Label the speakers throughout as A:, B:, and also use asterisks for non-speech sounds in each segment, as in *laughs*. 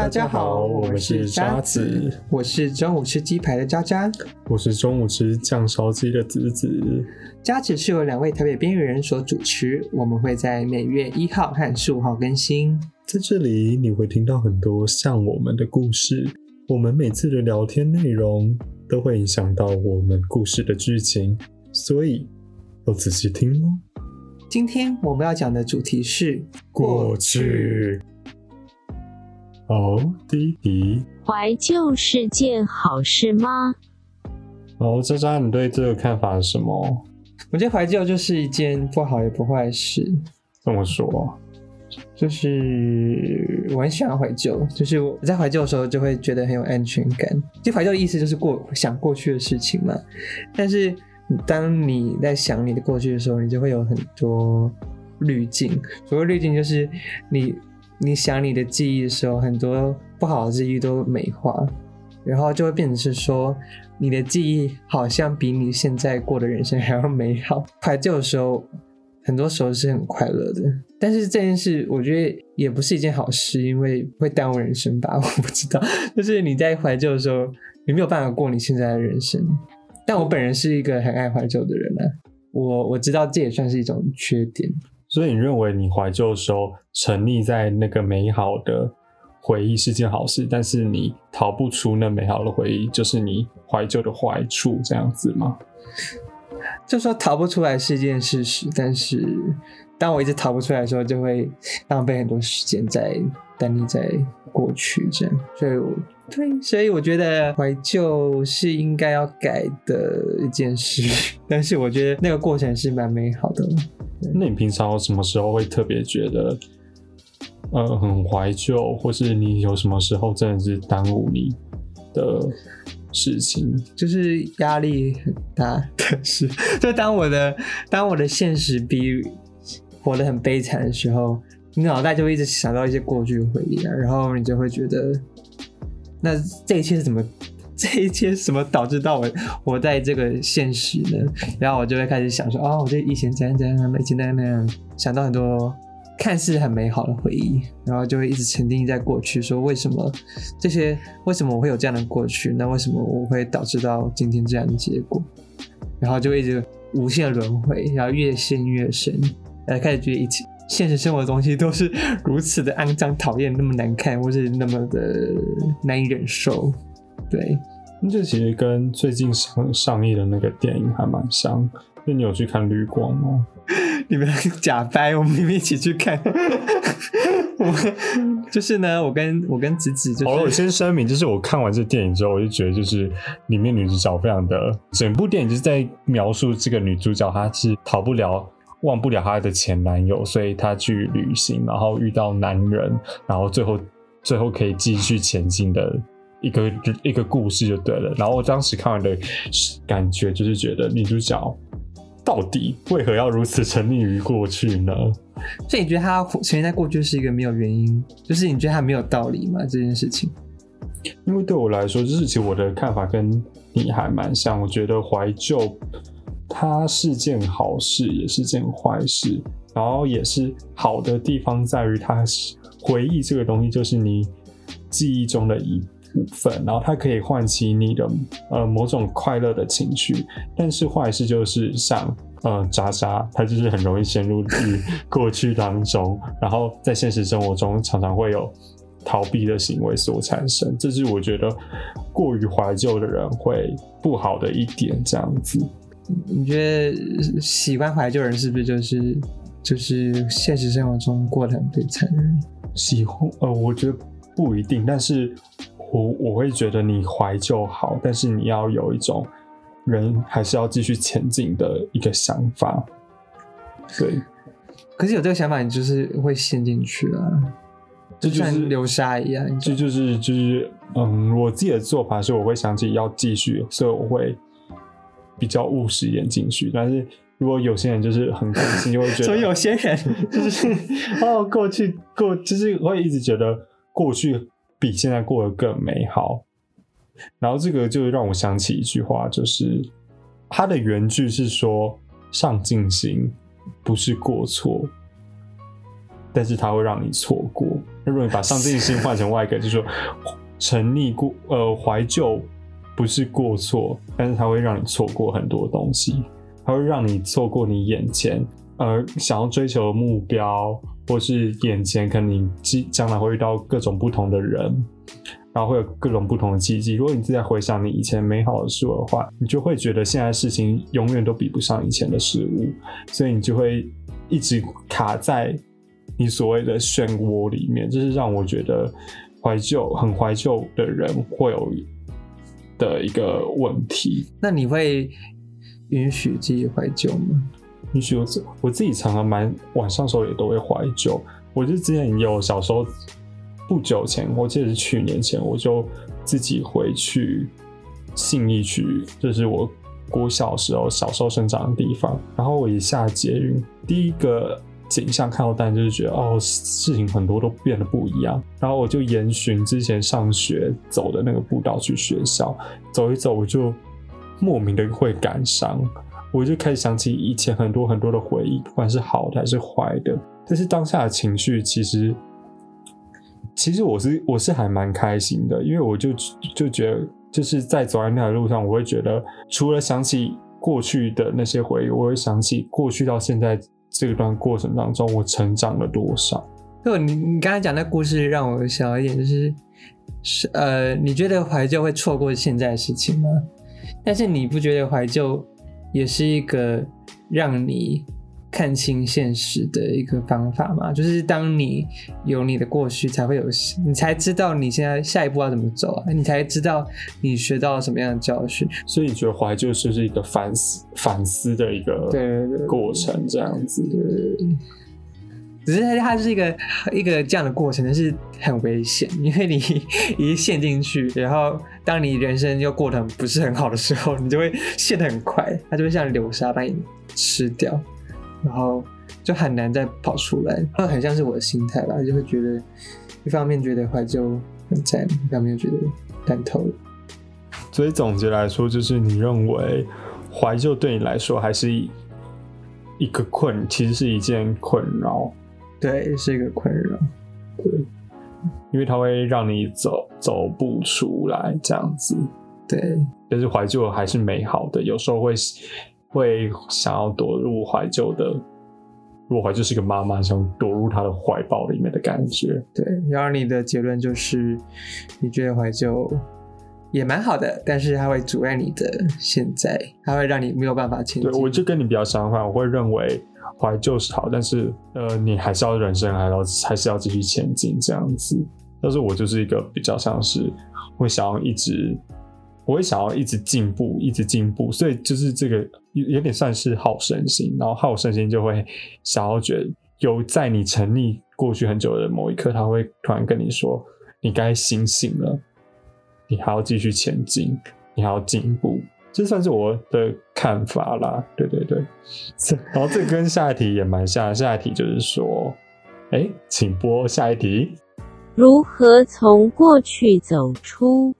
A: 大家好，我们是渣子，我是中午吃鸡排的渣渣，
B: 我是中午吃酱烧鸡的子子。
A: 渣子是由两位台北边缘人所主持，我们会在每月一号和十五号更新。
B: 在这里你会听到很多像我们的故事，我们每次的聊天内容都会影响到我们故事的剧情，所以要仔细听哦。
A: 今天我们要讲的主题是
B: 过去。好，第一题，
C: 怀旧是件好事吗？
B: 哦，渣渣，你对这个看法是什么？
A: 我觉得怀旧就是一件不好也不坏事。
B: 这么说，
A: 就是我很喜欢怀旧，就是我在怀旧的时候就会觉得很有安全感。就怀旧的意思就是过想过去的事情嘛。但是当你在想你的过去的时候，你就会有很多滤镜。所谓滤镜，就是你。你想你的记忆的时候，很多不好的记忆都美化，然后就会变成是说，你的记忆好像比你现在过的人生还要美好。怀旧的时候，很多时候是很快乐的，但是这件事我觉得也不是一件好事，因为会耽误人生吧？我不知道，就是你在怀旧的时候，你没有办法过你现在的人生。但我本人是一个很爱怀旧的人啊，我我知道这也算是一种缺点。
B: 所以你认为你怀旧的时候沉溺在那个美好的回忆是件好事，但是你逃不出那美好的回忆，就是你怀旧的坏处，这样子吗？
A: 就说逃不出来是件事实，但是当我一直逃不出来的时候，就会浪费很多时间在等你在过去这样。所以我，对，所以我觉得怀旧是应该要改的一件事，*laughs* 但是我觉得那个过程是蛮美好的。
B: 那你平常什么时候会特别觉得，呃，很怀旧，或是你有什么时候真的是耽误你的事情？
A: 就是压力很大 *laughs* 但是，就当我的当我的现实比活得很悲惨的时候，你脑袋就会一直想到一些过去的回忆啊，然后你就会觉得，那这一切是怎么？这一切什么导致到我我在这个现实呢？然后我就会开始想说，哦，我这以前怎样怎样，以前那样那样，想到很多看似很美好的回忆，然后就会一直沉浸在过去，说为什么这些？为什么我会有这样的过去？那为什么我会导致到今天这样的结果？然后就一直无限轮回，然后越陷越深，然后开始觉得一切现实生活的东西都是如此的肮脏、讨厌，那么难看，或是那么的难以忍受。对，
B: 那这其实跟最近上上映的那个电影还蛮像。那你有去看《绿光》吗？*laughs*
A: 你们假掰，我们明明一起去看。我 *laughs* 就是呢，我跟我跟子子就。
B: 好了，我先声明，就是我看完这电影之后，我就觉得就是里面女主角非常的，整部电影就是在描述这个女主角她是逃不了、忘不了她的前男友，所以她去旅行，然后遇到男人，然后最后最后可以继续前进的。一个一个故事就对了，然后我当时看完的感觉就是觉得女主角到底为何要如此沉溺于过去呢？
A: 所以你觉得她沉溺在过去是一个没有原因，就是你觉得她没有道理吗？这件事情？
B: 因为对我来说，就是其实我的看法跟你还蛮像，我觉得怀旧它是件好事，也是件坏事，然后也是好的地方在于它回忆这个东西就是你记忆中的一。部分，然后它可以唤起你的呃某种快乐的情绪，但是坏事就是像呃渣渣，它就是很容易陷入于过去当中，然后在现实生活中常常会有逃避的行为所产生，这是我觉得过于怀旧的人会不好的一点。这样子，
A: 你觉得喜欢怀旧人是不是就是就是现实生活中过得很悲惨？
B: 喜欢呃，我觉得不一定，但是。我我会觉得你怀旧好，但是你要有一种人还是要继续前进的一个想法。对，
A: 可是有这个想法，你就是会陷进去啊，就像流沙一样。
B: 这就是就是嗯，我自己的做法是，我会想起要继续，所以我会比较务实一点进去。但是如果有些人就是很开心，就会觉得，*laughs*
A: 所以有些人
B: 就是哦，过去过就是会一直觉得过去。比现在过得更美好，然后这个就让我想起一句话，就是它的原句是说：“上进心不是过错。”但是它会让你错过。那如果你把上进心换成外一个，就说沉溺过呃怀旧不是过错，但是它会让你错过很多东西，它会让你错过你眼前呃想要追求的目标，或是眼前可能你将将来会遇到各种不同的人。然后会有各种不同的契机。如果你自己在回想你以前美好的事物的话，你就会觉得现在事情永远都比不上以前的事物，所以你就会一直卡在你所谓的漩涡里面。这是让我觉得怀旧很怀旧的人会有的一个问题。
A: 那你会允许自己怀旧吗？
B: 也许我自我自己常常蛮晚上时候也都会怀旧。我就之前有小时候。不久前，我记得是去年前，我就自己回去信义区，就是我国小时候小时候生长的地方。然后我一下捷运，第一个景象看到，但就是觉得哦，事情很多都变得不一样。然后我就沿循之前上学走的那个步道去学校，走一走，我就莫名的会感伤，我就开始想起以前很多很多的回忆，不管是好的还是坏的。但是当下的情绪其实。其实我是我是还蛮开心的，因为我就就觉得就是在走在那条路上，我会觉得除了想起过去的那些回忆，我会想起过去到现在这段过程当中，我成长了多少。
A: 就你你刚才讲那故事，让我想一点，就是是呃，你觉得怀旧会错过现在的事情吗？但是你不觉得怀旧也是一个让你。看清现实的一个方法嘛，就是当你有你的过去，才会有你才知道你现在下一步要怎么走啊，你才知道你学到了什么样的教训。
B: 所以你觉得怀旧是是一个反思反思的一个对过程，这样子。
A: 只是它它是一个一个这样的过程，但是很危险，因为你一陷进去，然后当你人生又过得不是很好的时候，你就会陷得很快，它就会像流沙把你吃掉。然后就很难再跑出来，那很像是我的心态吧，就会觉得一方面觉得怀旧很赞，一方面觉得淡透了。
B: 所以总结来说，就是你认为怀旧对你来说还是一个困，其实是一件困扰。
A: 对，是一个困扰。
B: 对，因为它会让你走走不出来这样子。
A: 对，
B: 但是怀旧还是美好的，有时候会。会想要躲入怀旧的，如果怀旧是个妈妈，想躲入她的怀抱里面的感觉。
A: 对，然后你的结论就是，你觉得怀旧也蛮好的，但是它会阻碍你的现在，它会让你没有办法前进。
B: 对，我就跟你比较相反，我会认为怀旧是好，但是呃，你还是要人生，还要还是要继续前进这样子。但是我就是一个比较像是会想要一直。我会想要一直进步，一直进步，所以就是这个有有点算是好胜心，然后好胜心就会想要觉得有在你沉溺过去很久的某一刻，他会突然跟你说：“你该醒醒了，你还要继续前进，你还要进步。”这算是我的看法啦。对对对，然后这跟下一题也蛮像，下一题就是说：“哎，请播下一题，
C: 如何从过去走出？”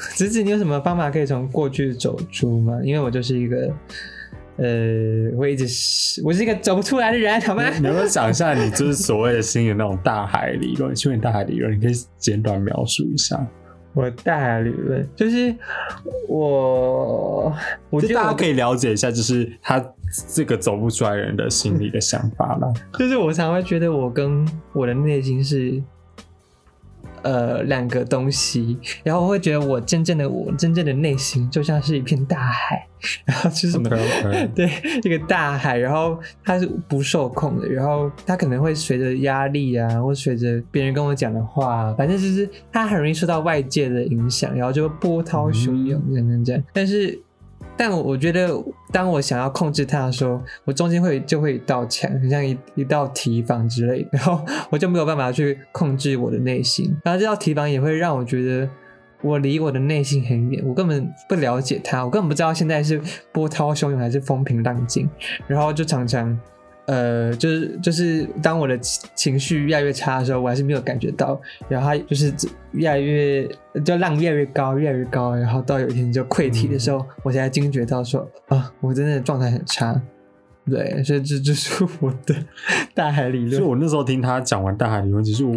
C: *laughs*
A: 子子，你有什么方法可以从过去走出吗？因为我就是一个，呃，我一直是我是一个走不出来的人，好吗？
B: 你能不能想一下你就是所谓的心的那种大海理论？请问大海理论，你可以简短描述一下。
A: 我大海理论就是我，我觉得
B: 大家可以了解一下，就是他这个走不出来人的心理的想法了。
A: 就是我常会觉得我跟我的内心是。呃，两个东西，然后我会觉得我真正的我，真正的内心就像是一片大海，然后就是 *laughs* 对一个大海，然后它是不受控的，然后它可能会随着压力啊，或随着别人跟我讲的话，反正就是它很容易受到外界的影响，然后就波涛汹涌，这样这样，但是。但我觉得，当我想要控制它的时候，我中间会就会一道墙，很像一一道提防之类，然后我就没有办法去控制我的内心。然后这道提防也会让我觉得，我离我的内心很远，我根本不了解它，我根本不知道现在是波涛汹涌还是风平浪静，然后就常常。呃，就是就是，当我的情绪越来越差的时候，我还是没有感觉到。然后它就是越来越，就浪越来越高，越来越高。然后到有一天就溃堤的时候，我才惊觉到说啊，我真的状态很差。对，所以这就是我的大海理论。
B: 所以我那时候听他讲完大海理论，其实我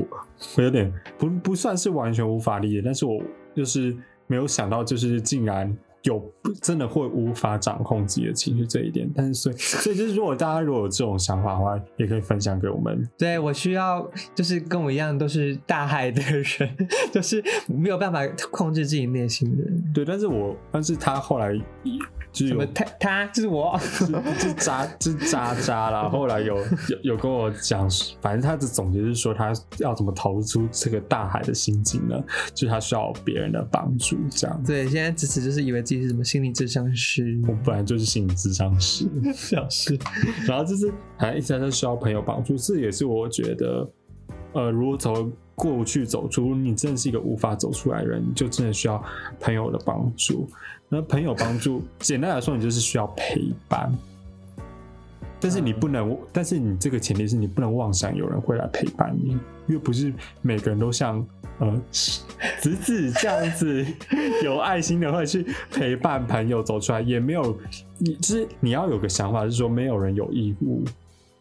B: 我有点不不算是完全无法理解，但是我就是没有想到，就是竟然有真的会无法掌控自己的情绪这一点。但是所以所以就是如果大家如果有这种想法的话，也可以分享给我们。
A: 对我需要就是跟我一样都是大海的人，*laughs* 就是没有办法控制自己内心的人。
B: 对，但是我但是他后来就是有
A: 什么他他就是我，*laughs*
B: 就渣就渣渣啦。后来有有有跟我讲，反正他的总结是说，他要怎么逃出这个大海的心境呢？就是他需要别人的帮助，这样。
A: 对，现在支持就是以为自己是什么心理智商师，
B: 我本来就是心理智商师，*laughs*
A: 小事。
B: 然后就是还一直在需要朋友帮助，这也是我觉得，呃，如果从过去走出，你真的是一个无法走出来的人，你就真的需要朋友的帮助。那朋友帮助，简单来说，你就是需要陪伴。但是你不能，但是你这个前提是你不能妄想有人会来陪伴你，因为不是每个人都像呃子子这样子有爱心的会去陪伴朋友走出来，也没有，你就是你要有个想法，是说没有人有义务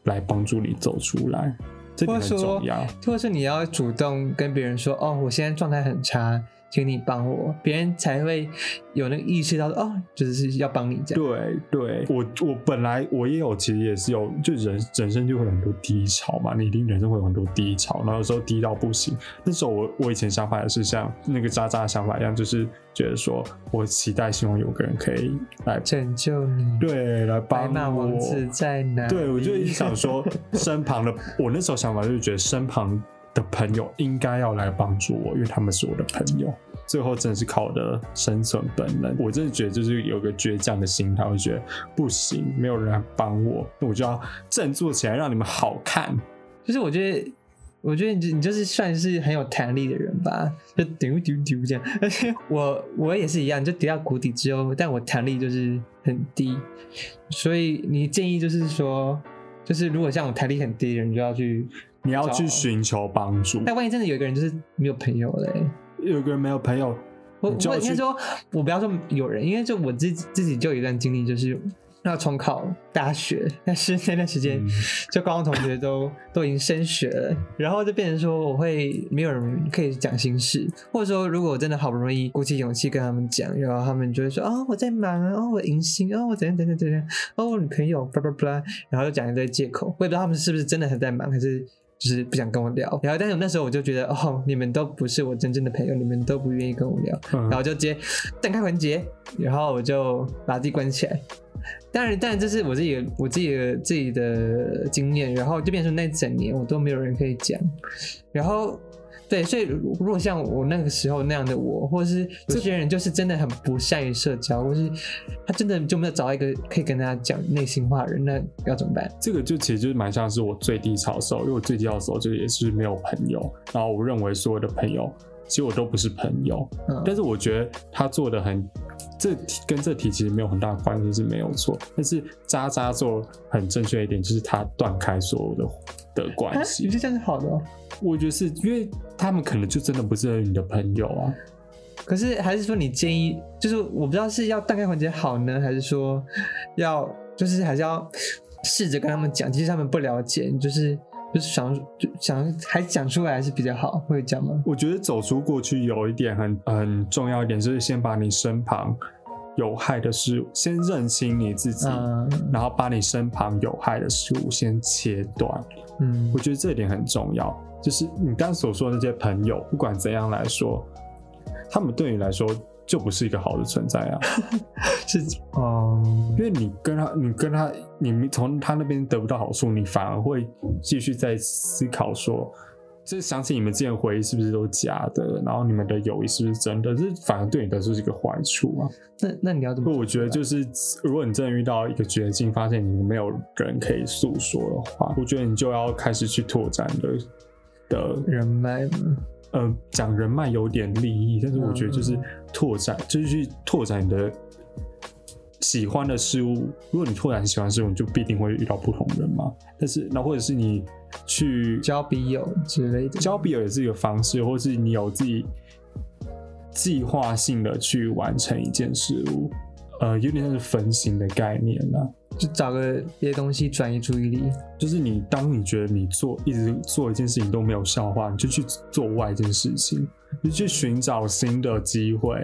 B: 来帮助你走出来，这点很重要。，
A: 或者是你要主动跟别人说，哦，我现在状态很差，请你帮我，别人才会有那个意识到说，哦，就是要帮你这样。
B: 对对，我我本来我也有，其实也是有，就人人生就会有很多低潮嘛，你一定人生会有很多低潮，然后有时候低到不行。那时候我我以前想法也是像那个渣渣的想法一样，就是觉得说我期待希望有个人可以来
A: 拯救你，
B: 对来帮我
A: 马王。子在哪？
B: 对，我就一直想说，*laughs* 身旁的我那时候想法就是觉得身旁的朋友应该要来帮助我，因为他们是我的朋友。最后真的是靠我的生存本能，我真的觉得就是有个倔强的心态，我觉得不行，没有人来帮我，那我就要振作起来，让你们好看。
A: 就是我觉得，我觉得你你就是算是很有弹力的人吧，就丢丢丢这样。而且我我也是一样，就跌到谷底之后，但我弹力就是很低，所以你建议就是说，就是如果像我弹力很低的人，你就要去。
B: 你要去寻求帮助。
A: 但万一真的有一个人就是没有朋友嘞、
B: 有个人没有朋友，
A: 我我应该说，我不要说有人，因为就我自己自己就有一段经历，就是要重考大学，但是那段时间
B: 嗯
A: 就高中同学都 *laughs* 都已经升学了，然后就变成说我会没有人可以讲心事，或者说如果我真的好不容易鼓起勇气跟他们讲，然后他们就会说哦我在忙啊，哦我迎新，哦我怎样怎样怎样，哦我女朋友叭叭叭，然后就讲一堆借口，我也不知道他们是不是真的很在忙，还是。就是不想跟我聊，然后但是那时候我就觉得，哦，你们都不是我真正的朋友，你们都不愿意跟我聊，
B: 嗯。
A: 然后就直接断开环节，然后我就把自己关起来。当然，当然这是我自己的我自己的自己的经验，然后就变成那整年我都没有人可以讲，然后对，所以如如果像我那个时候那样的我，或者是有些人就是真的很不善于社交，或是他真的就没有找到一个可以跟他讲内心话的人，那要怎么办？
B: 这个就其实就是蛮像是我最低潮的时候，因为我最低潮的时候就也是没有朋友，然后我认为所有的朋友其实我都不是朋友，
A: 嗯，
B: 但是我觉得他做的很，这跟这题其实没有很大的关系是没有错，但是渣渣做很正确一点，就是他断开所有的的关
A: 啊，
B: 系
A: 你，觉得这样是好的、哦？
B: 我觉得是因为他们可能就真的不是你的朋友啊，
A: 可是还是说你建议，就是我不知道是要断开环节好呢，还是说要就是还是要试着跟他们讲，其实他们不了解，就是就是想就想还讲出来还是比较好，会讲吗？
B: 我觉得走出过去有一点很很重要一点，就是先把你身旁有害的事物先认清你自己，
A: 嗯
B: 然后把你身旁有害的事物先切断。
A: 嗯
B: 我觉得这一点很重要，就是你刚刚所说的那些朋友，不管怎样来说，他们对你来说就不是一个好的存在啊，*laughs*
A: 是哦，
B: 因为你跟他，你跟他，你从他那边得不到好处，你反而会继续在思考说。就是想起你们之前回忆是不是都假的，然后你们的友谊是不是真的？这反而对你来说是一个坏处啊。
A: 那那你要怎么？
B: 我觉得就是，如果你真的遇到一个绝境，发现你们没有人可以诉说的话，我觉得你就要开始去拓展你的的
A: 人脉吗？
B: 呃，讲人脉有点利益，但是我觉得就是
A: 嗯
B: 拓展，就是去拓展你的喜欢的事物。如果你拓展喜欢的事物，你就必定会遇到不同人嘛。但是那或者是你去
A: 交笔友之类的，
B: 交笔友也是一个方式，或是你有自己计划性的去完成一件事物，呃，有点像是分心的概念啦。
A: 就找个别的东西转移注意力。
B: 就是你当你觉得你做一直做一件事情都没有效的话，你就去做外一件事情，你去寻找新的机会。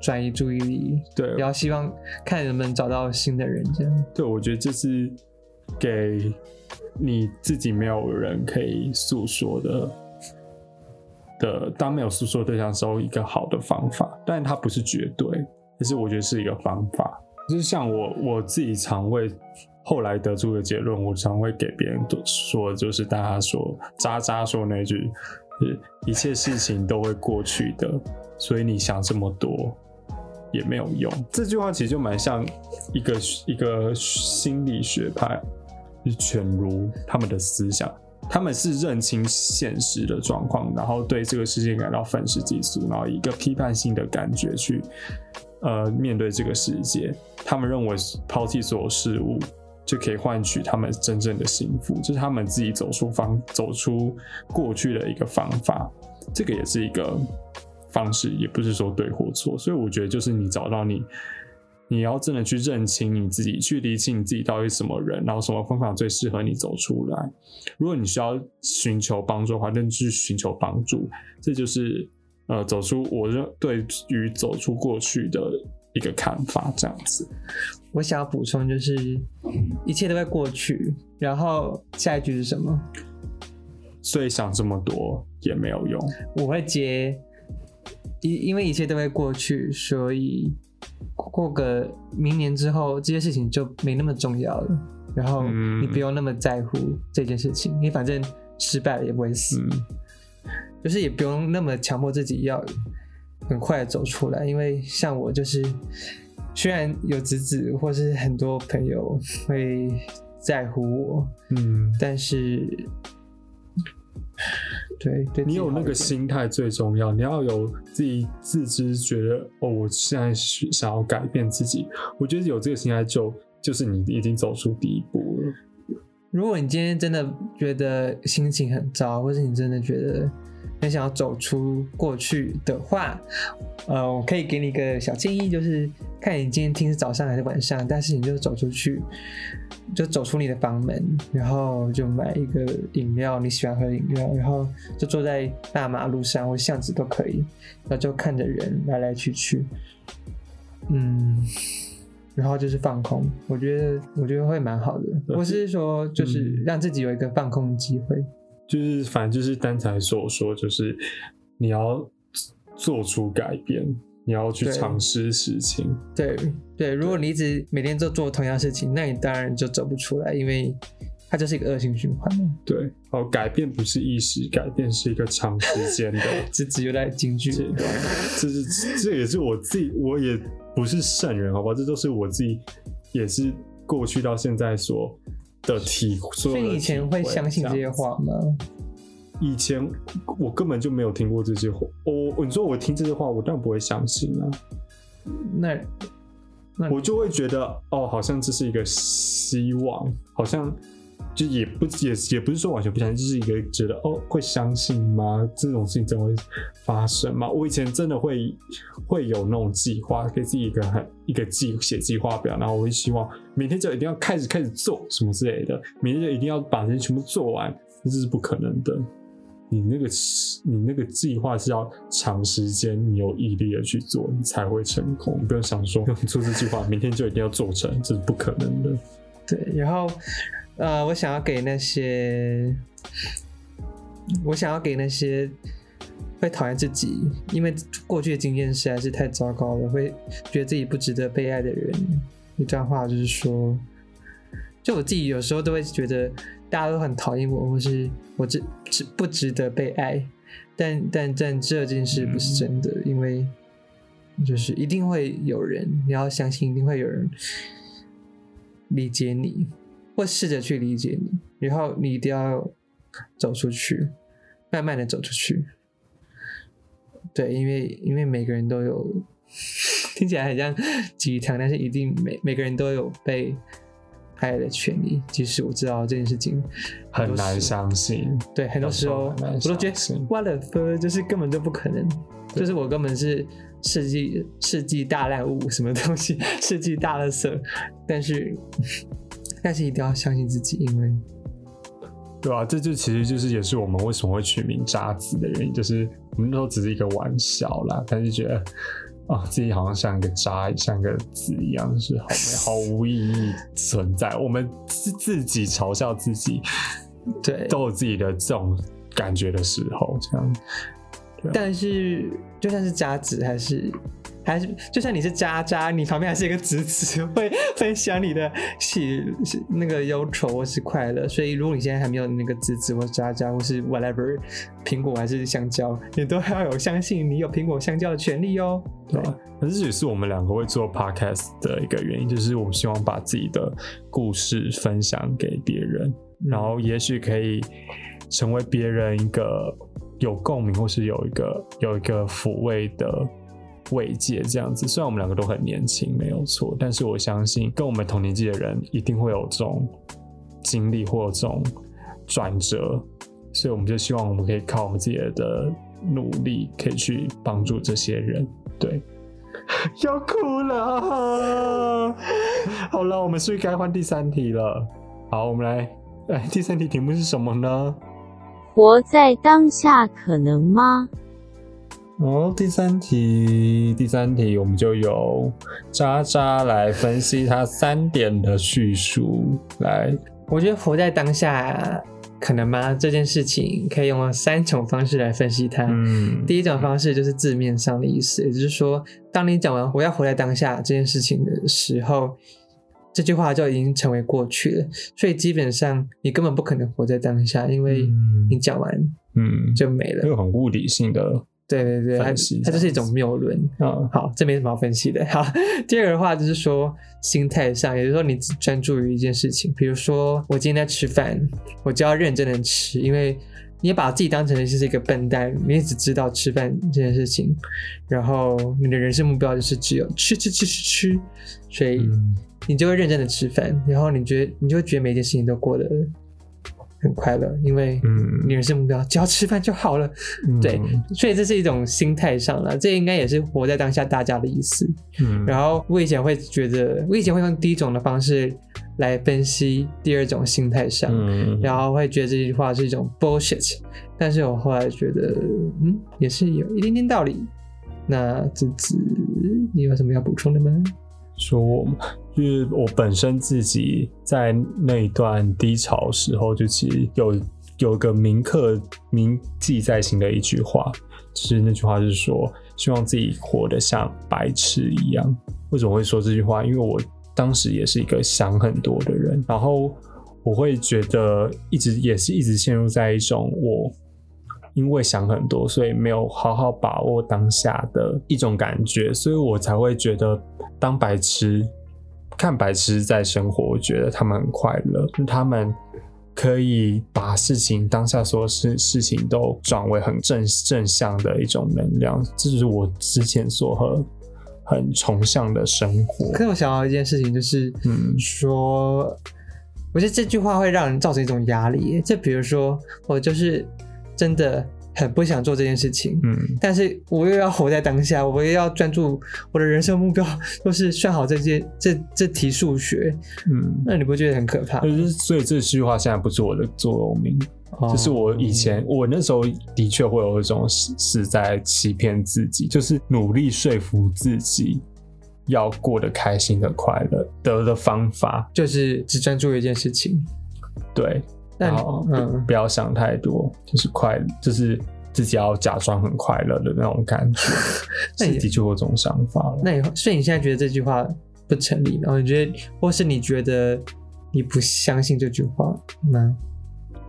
A: 转移注意力，
B: 对
A: 然后希望看能不能找到新的人，这样。
B: 对，我觉得这是给你自己没有人可以诉说的的，当没有诉说对象的时候，一个好的方法。但它不是绝对，但是我觉得是一个方法。就是像我我自己常会后来得出的结论，我常会给别人说，就是大家说渣渣说那句，是一切事情都会过去的，所以你想这么多。也没有用。这句话其实就蛮像一个一个心理学派，就是犬儒他们的思想，他们是认清现实的状况，然后对这个世界感到愤世嫉俗，然后一个批判性的感觉去呃面对这个世界。他们认为抛弃所有事物就可以换取他们真正的幸福，这是他们自己走出方走出过去的一个方法。这个也是一个。方式也不是说对或错，所以我觉得就是你找到你，你要真的去认清你自己，去理清你自己到底什么人，然后什么方法最适合你走出来。如果你需要寻求帮助的话，那就去寻求帮助。这就是呃，走出我认对于走出过去的一个看法。这样子，
A: 我想要补充就是，一切都会过去。然后下一句是什么？
B: 所以想这么多也没有用。
A: 我会接。因因为一切都会过去，所以过个明年之后，这些事情就没那么重要了。然后你不用那么在乎这件事情，你反正失败了也不会死，就是也不用那么强迫自己要很快走出来。因为像我就是，虽然有侄子或是很多朋友会在乎我，嗯，但是。对，
B: 你有那个心态最重要。你要有自己自知，觉得哦，我现在是想要改变自己。我觉得有这个心态，就就是你已经走出第一步了。
A: 如果你今天真的觉得心情很糟，或是你真的觉得很想要走出过去的话，呃，我可以给你一个小建议，就是看你今天听是早上还是晚上，但是你就走出去。就走出你的房门，然后就买一个饮料，你喜欢喝的饮料，然后就坐在大马路上或巷子都可以，然后就看着人来来去去，嗯，然后就是放空，我觉得我觉得会蛮好的。我是说，就是让自己有一个放空的机会，
B: 就是反正就是刚才所说，就是你要做出改变。你要去尝试事情，
A: 对对。如果你一直每天都做同样事情，那你当然就走不出来，因为它就是一个恶性循环。
B: 对，哦，改变不是一时改变，是一个长时间的。*laughs*
A: 这只有在京剧 *laughs*
B: 这是这也是我自己，我也不是圣人，好吧？这都是我自己，也是过去到现在所的体。
A: 所以你以前会相信这些话吗？
B: 以前我根本就没有听过这些话，我你说我听这些话，我当然不会相信啊。
A: 那那
B: 我就会觉得哦，好像这是一个希望，好像就也不也也不是说完全不相信，就是一个觉得哦，会相信吗？这种事情真会发生吗？我以前真的会会有那种计划，给自己一个很一个计写计划表，然后我会希望明天就一定要开始开始做什么之类的，明天就一定要把这些全部做完，这是不可能的。你那个你那个计划是要长时间，你有毅力的去做，你才会成功。不要想说做这计划，明天就一定要做成，这是不可能的。
A: 对，然后呃，我想要给那些，我想要给那些会讨厌自己，因为过去的经验实在是太糟糕了，会觉得自己不值得被爱的人，一段话就是说，就我自己有时候都会觉得。大家都很讨厌我，或是我值值不值得被爱，但但但这件事不是真的，因为就是一定会有人，你要相信一定会有人理解你，或试着去理解你，然后你一定要走出去，慢慢的走出去。对，因为因为每个人都有，*laughs* 听起来很像鸡汤，但是一定每每个人都有被。爱的权利，即使我知道这件事情
B: 很难相信，
A: 对，很多时候我都觉得，what the fuck，就是根本就不可能，就是我根本是世纪世纪大烂物，什么东西，*laughs* 世纪大垃圾，但是但是一定要相信自己，因为
B: 对啊，这就其实就是也是我们为什么会取名渣子的原因，就是我们那时候只是一个玩笑啦，但是觉得啊、自己好像像一个渣，像个子一样，是好没毫无意义存在。我们是自己嘲笑自己，
A: 对，
B: 都有自己的这种感觉的时候，这样。
A: 但是就算是渣子，还是还是，就算你是渣渣，你旁边还是一个子子，会分享你的喜喜那个忧愁或是快乐。所以如果你现在还没有那个子子或渣渣或是 whatever 苹果还是香蕉，你都要有相信你有苹果香蕉的权利哦。
B: 对吧？可是这也是我们两个会做 podcast 的一个原因，就是我们希望把自己的故事分享给别人，然后也许可以成为别人一个有共鸣，或是有一个有一个抚慰的慰藉，这样子。虽然我们两个都很年轻，没有错，但是我相信跟我们同年纪的人一定会有这种经历或这种转折，所以我们就希望我们可以靠我们自己的努力，可以去帮助这些人。对，*laughs* 要哭了。*laughs* 好了，我们是不是该换第三题了？好，我们来，哎，第三题题目是什么呢？
C: 活在当下可能吗？
B: 哦，第三题，第三题，我们就由渣渣来分析他三点的叙述。来，
A: 我觉得活在当下可能吗？这件事情可以用三种方式来分析它。
B: 嗯，
A: 第一种方式就是字面上的意思，也就是说，当你讲完“我要活在当下”这件事情的时候，这句话就已经成为过去了。所以基本上你根本不可能活在当下，因为
B: 嗯
A: 你讲完
B: 嗯，
A: 就没了。
B: 这个很物理性的，
A: 对对对，它它就是一种谬论。
B: 嗯
A: 好，这没什么好分析的。好，第二个的话就是说心态上，也就是说你只专注于一件事情，比如说我今天在吃饭，我就要认真的吃，因为你也把自己当成是一个笨蛋，你也只知道吃饭这件事情，然后你的人生目标就是只有吃吃吃吃吃，所以
B: 嗯。
A: 你就会认真的吃饭，然后你觉得你就会觉得每件事情都过得很快乐，因为
B: 嗯
A: 你人生目标只要吃饭就好了。对，所以这是一种心态上了，这应该也是活在当下大家的意思。
B: 嗯，
A: 然后我以前会觉得，我以前会用第一种的方式来分析第二种心态上，
B: 嗯，
A: 然后会觉得这句话是一种 bullshit，但是我后来觉得，嗯，也是有一点点道理。那子子，你有什么要补充的吗？
B: 说我就是我本身自己在那一段低潮时候，就其实有有个铭刻铭记在心的一句话，就是那句话是说，希望自己活得像白痴一样。为什么会说这句话？因为我当时也是一个想很多的人，然后我会觉得一直也是一直陷入在一种我因为想很多，所以没有好好把握当下的一种感觉，所以我才会觉得当白痴看白痴在生活，我觉得他们很快乐，他们可以把事情当下所有事事情都转为很正正向的一种能量，这就是我之前所和很崇尚的生活
A: 可。是我想到一件事情，就是
B: 嗯
A: 说，我觉得这句话会让人造成一种压力。就比如说，我就是真的很不想做这件事情，
B: 嗯。
A: 但是我又要活在当下，我又要专注我的人生目标，就是算好这件这这题数学，
B: 嗯，
A: 那你不觉得很可怕？
B: 就是所以这句话现在不是我的座右铭，
A: 哦。
B: 就是我以前我那时候的确会有一种是是在欺骗自己，就是努力说服自己要过得开心的快乐得的方法，
A: 就是只专注一件事情。
B: 对，然后不
A: 嗯
B: 不要想太多，就是快，就是自己要假装很快乐的那种感觉，*laughs*
A: 那你
B: 的确有这种想法了。
A: 那你所以你现在觉得这句话不成立，然后你觉得，或是你觉得你不相信这句话吗？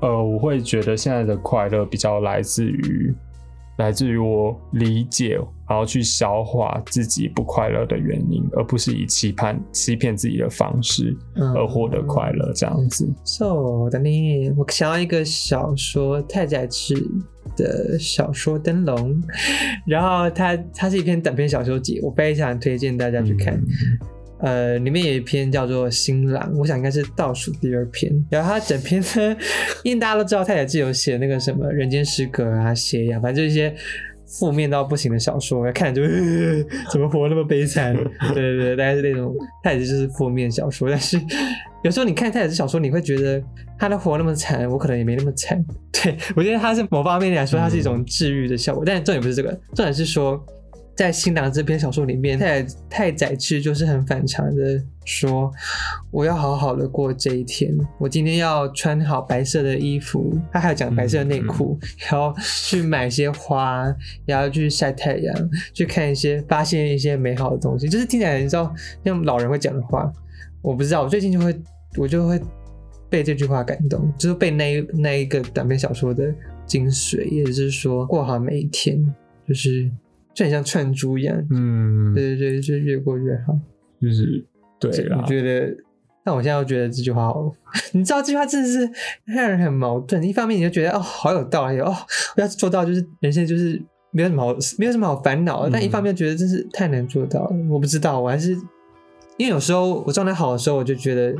B: 呃，我会觉得现在的快乐比较来自于来自于我理解，然后去消化自己不快乐的原因，而不是以期盼欺骗自己的方式
A: 嗯
B: 而获得快乐这样子。
A: So 的呢，我想要一个小说太宰治的小说《灯笼》，然后它它是一篇短篇小说集，我非常推荐大家去看。
B: 嗯
A: 呃，里面有一篇叫做《新郎》，我想应该是倒数第二篇。然后它整篇呢，*laughs* 因为大家都知道太宰治有写那个什么《人间失格》啊、《斜阳》，反正就一些负面到不行的小说，看就、*laughs* 怎么活那么悲惨？*laughs* 对对对，大概是那种太子就是负面小说。但是有时候你看太子小说，你会觉得他的活那么惨，我可能也没那么惨。*laughs* 对我觉得他是某方面来说，它是一种治愈的效果。但重点不是这个，重点是说。在《新郎》这篇小说里面，太太宰治就是很反常的说：“我要好好的过这一天，我今天要穿好白色的衣服，他还要讲白色的内裤，然后去买一些花，然后去晒太阳，去看一些发现一些美好的东西。就是听起来你知道像老人会讲的话，我不知道，我最近就会我就会被这句话感动，就是被那那一个短篇小说的精髓，也就是说过好每一天，就是。”就很像串珠一样，
B: 嗯，
A: 对对对，就越过越好。
B: 就是对啦，
A: 我觉得，但我现在又觉得这句话好，*laughs* 你知道这句话真的是让人很矛盾。一方面你就觉得哦，好有道理哦，我要做到就是人生就是没有什么好没有什么好烦恼的。但一方面觉得真是太难做到了。我不知道，我还是因为有时候我状态好的时候，我就觉得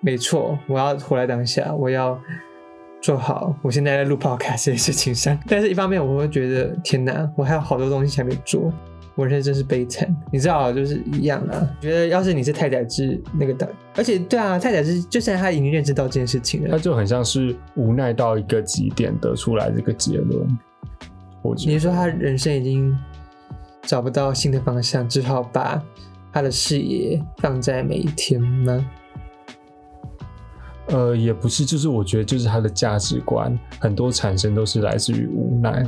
A: 没错，我要活在当下，我要。做好我现在在录 podcast 这件事情上，但是一方面我会觉得天哪，我还有好多东西还没做，我人生真是悲惨。你知道，就是一样啊。觉得要是你是太宰治那个的，而且对啊，太宰治就算他已经认知到这件事情了，
B: 他就很像是无奈到一个极点得出来这个结论。我
A: 你说他人生已经找不到新的方向，只好把他的视野放在每一天吗？
B: 呃，也不是，就是我觉得，就是他的价值观很多产生都是来自于无奈。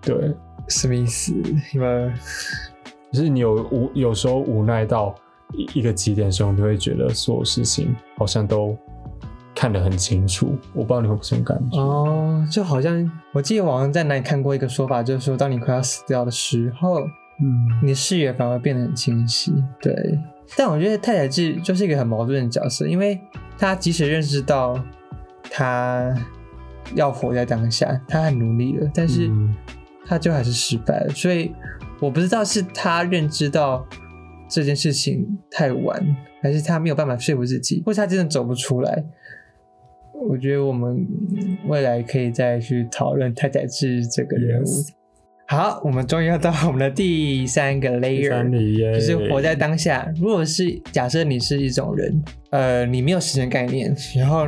B: 对，*laughs*
A: 什么意思？因为
B: 就是你有无有时候无奈到一一个极点的时候，你会觉得所有事情好像都看得很清楚。我不知道你会不会这种感觉
A: 哦，就好像我记得网上在哪里看过一个说法，就是说，当你快要死掉的时候，
B: 嗯，
A: 你视野反而变得很清晰。对。但我觉得太宰治就是一个很矛盾的角色，因为他即使认识到他要活在当下，他很努力了，但是他就还是失败了。所以我不知道是他认知到这件事情太晚，还是他没有办法说服自己，或是他真的走不出来。我觉得我们未来可以再去讨论太宰治这个人物。好，我们终于要到我们的第三个 layer，就是活在当下。如果是假设你是一种人，呃，你没有时间概念，然后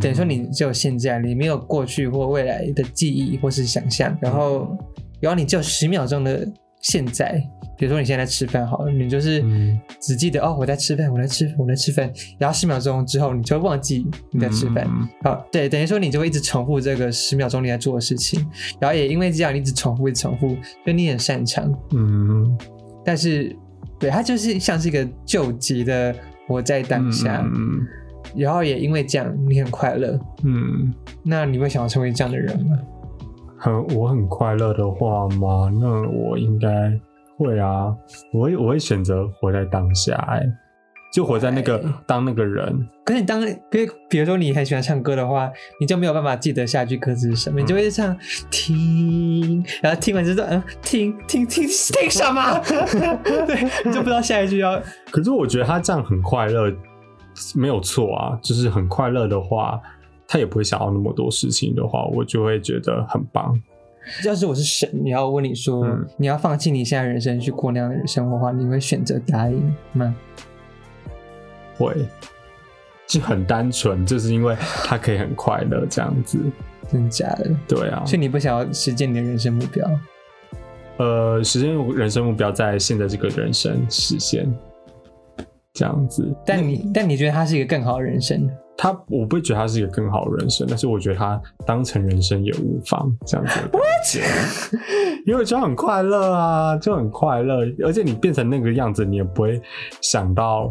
A: 等于说你只有现在，你没有过去或未来的记忆或是想象，然后然后你只有十秒钟的现在。比如说你现在在吃饭，好了，你就是只记得哦，我在吃饭，我在吃，我在吃饭，然后十秒钟之后你就会忘记你在吃饭。好，对，等于说你就会一直重复这个十秒钟你在做的事情，然后也因为这样，你一直重复，一直重复，所以你很擅长。
B: 嗯，
A: 但是对它就是像是一个救急的活在当下，嗯然后也因为这样你很快乐。
B: 嗯，
A: 那你会想要成为这样的人吗？
B: 很，我很快乐的话吗？那我应该。会啊，我会我会选择活在当下，哎，就活在那个当那个人。
A: 可是你当，比如比如说你很喜欢唱歌的话，你就没有办法记得下一句歌词是什么，你就会唱听，然后听完之后，嗯，听听听听什么？*laughs* 对，你就不知道下一句要。
B: 可是我觉得他这样很快乐，没有错啊，就是很快乐的话，他也不会想要那么多事情的话，我就会觉得很棒。
A: 要是我是神，你要问你说，你要放弃你现在人生去过那样的生活的话，你会选择答应吗？
B: 会，就很单纯，就是因为他可以很快乐这样子。*laughs*
A: 真的假的？
B: 对啊。
A: 所以你不想要实现你的人生目标？
B: 呃，实现人生目标在现在这个人生实现，这样子。
A: 但你但你觉得他是一个更好的人生？
B: 他我不会觉得他是一个更好的人生，但是我觉得他当成人生也无妨这样子。*laughs* 因为就很快乐啊，就很快乐，而且你变成那个样子，你也不会想到。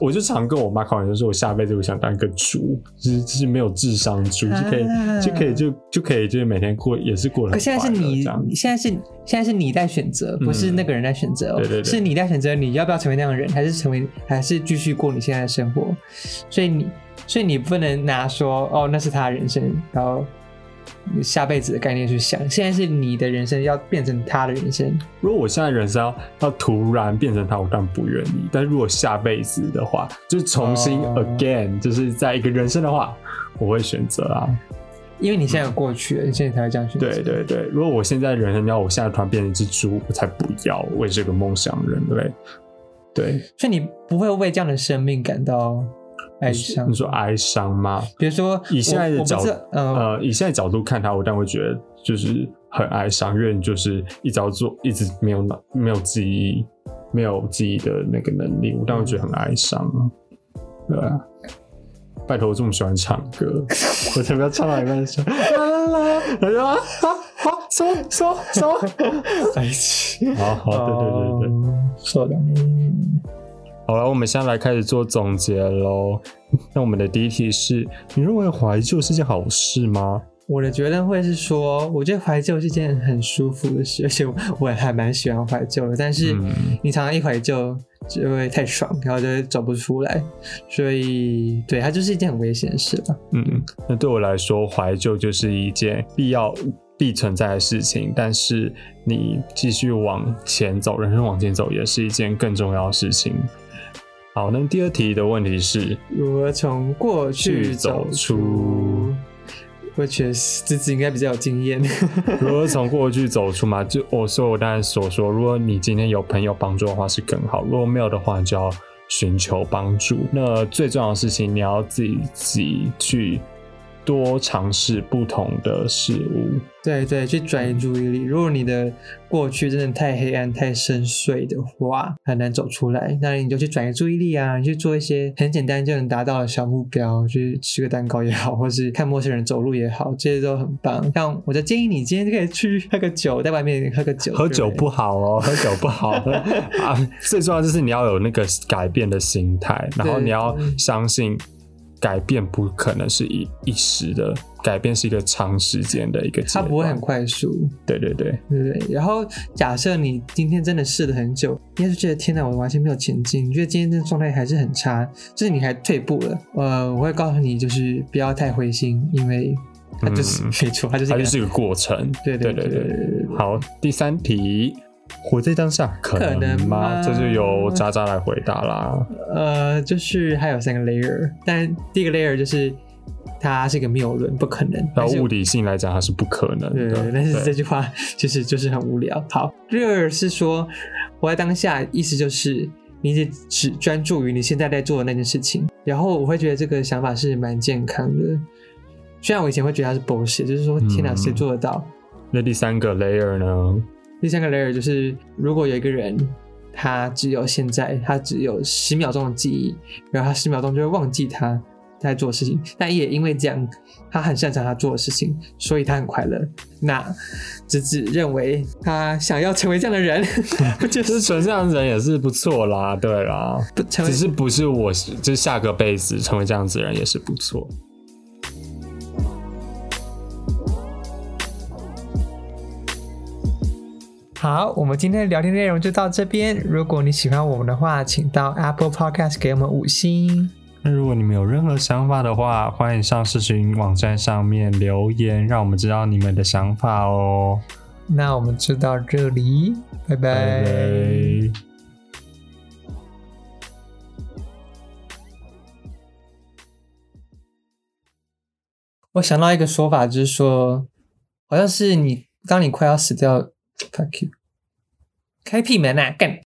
B: 我就常跟我妈开玩笑说，我下辈子我想当一个猪，就是就是没有智商猪，就可以就可以就就可以就是每天过也是过得很。
A: 可现在是你现在是现在是你在选择，不是那个人在选择，
B: 对对，
A: 是你在选择你要不要成为那样的人，还是成为还是继续过你现在的生活，所以你。所以你不能拿说哦，那是他的人生，然后下辈子的概念去想。现在是你的人生要变成他的人生。
B: 如果我现在人生要要突然变成他，我当然不愿意。但如果下辈子的话，就是重新 again，就是在一个人生的话，我会选择啊。
A: 因为你现在有过去了，你现在才会这样选择。
B: 对对对，如果我现在人生要我现在突然变成一只猪，我才不要为这个梦想人类。对，
A: 所以你不会为这样的生命感到哀伤
B: 你。说哀伤吗？
A: 比如说，
B: 以现在的角
A: 我我不是呃，
B: 呃，以现在角度看他，我当然会觉得就是很哀伤，因为你就是一直要做，一直没有脑没有记忆，没有记忆的那个能力，我当然会觉得很哀伤啊。对啊，拜托，我这么喜欢唱歌，我才不要唱到一半说啦啦啦，然后啊啊啊，什么什么什么？*laughs*
A: 在一起。
B: 好好，对对对对。
A: 哦，そうだね。
B: 好了，我们现在来开始做总结喽。*laughs* 那我们的第一题是：你认为怀旧是件好事吗？
A: 我的觉得会是说，我觉得怀旧是件很舒服的事，而且我我也还蛮喜欢怀旧的。但是
B: 嗯
A: 你常常一怀旧就会太爽，然后就会走不出来，所以对它就是一件很危险的事吧。
B: 嗯，那对我来说，怀旧就是一件必要、必存在的事情。但是你继续往前走，人生往前走，也是一件更重要的事情。好，那第二题的问题是，
A: 如何从过去
B: 去走出？
A: 我觉得自己应该比较有经验。*laughs* *laughs*
B: 如何从过去走出嘛？就我说我当然所说，如果你今天有朋友帮助的话是更好，如果没有的话，你就要寻求帮助。那最重要的事情，你要自己去多尝试不同的事物。
A: 对对，去转移注意力。如果你的过去真的太黑暗、太深邃的话，很难走出来。那你就去转移注意力啊，你去做一些很简单就能达到的小目标，去吃个蛋糕也好，*laughs* 或是看陌生人走路也好，这些都很棒。像我就建议你今天就可以去喝个酒，在外面喝个酒。
B: 喝酒不好哦，喝酒不好 *laughs* 啊！最重要就是你要有那个改变的心态，然后你要
A: 嗯
B: 相信改变不可能是一一时的，改变是一个长时间的一个。
A: 它不会很快速。
B: 对对对，
A: 对对？然后假设你今天真的试了很久，你还是觉得天哪，我完全没有前进，你觉得今天这个状态还是很差，就是你还退步了。呃，我会告诉你，就是不要太灰心，因为它就是、
B: 嗯
A: 没错，它就是
B: 它就是一个过程。
A: 对
B: 对
A: 对对对对
B: 好，第三题，活在当下可
A: 可能
B: 吗？
A: 吗
B: 这就由渣渣来回答啦。
A: 呃，就是还有三个 layer，但第一个 layer 就是它是一个谬论，不可能。
B: 到
A: 但
B: 物理性来讲，它是不可能
A: 对
B: 的。
A: 但是
B: 对
A: 这句话 *laughs* 就是就是很无聊。好，第二是说活在当下，意思就是你只只专注于你现在在做的那件事情。然后我会觉得这个想法是蛮健康的。虽然我以前会觉得它是 bullshit，就是说天哪，
B: 嗯
A: 谁做得到？
B: 那第三个 layer 呢？
A: 第三个 layer 就是如果有一个人。他只有现在，他只有十秒钟的记忆，然后他十秒钟就会忘记他他在做事情。但也因为这样，他很擅长他做的事情，所以他很快乐。那直子认为他想要成为这样的人，*laughs* 就
B: 就是
A: 是
B: 纯这样的人也是不错啦，对啦。
A: 不
B: 只是不是我，就是下个辈子成为这样子的人也是不错。
A: 好，我们今天的聊天内容就到这边。如果你喜欢我们的话，请到 Apple Podcast 给我们五星。
B: 那如果你们有任何想法的话，欢迎上社群网站上面留言，让我们知道你们的想法哦。
A: 那我们就到这里，拜拜。
B: 拜拜。
A: 我想到一个说法，就是说，好像是你当你快要死掉 ，fuck you，开屁门啊，干！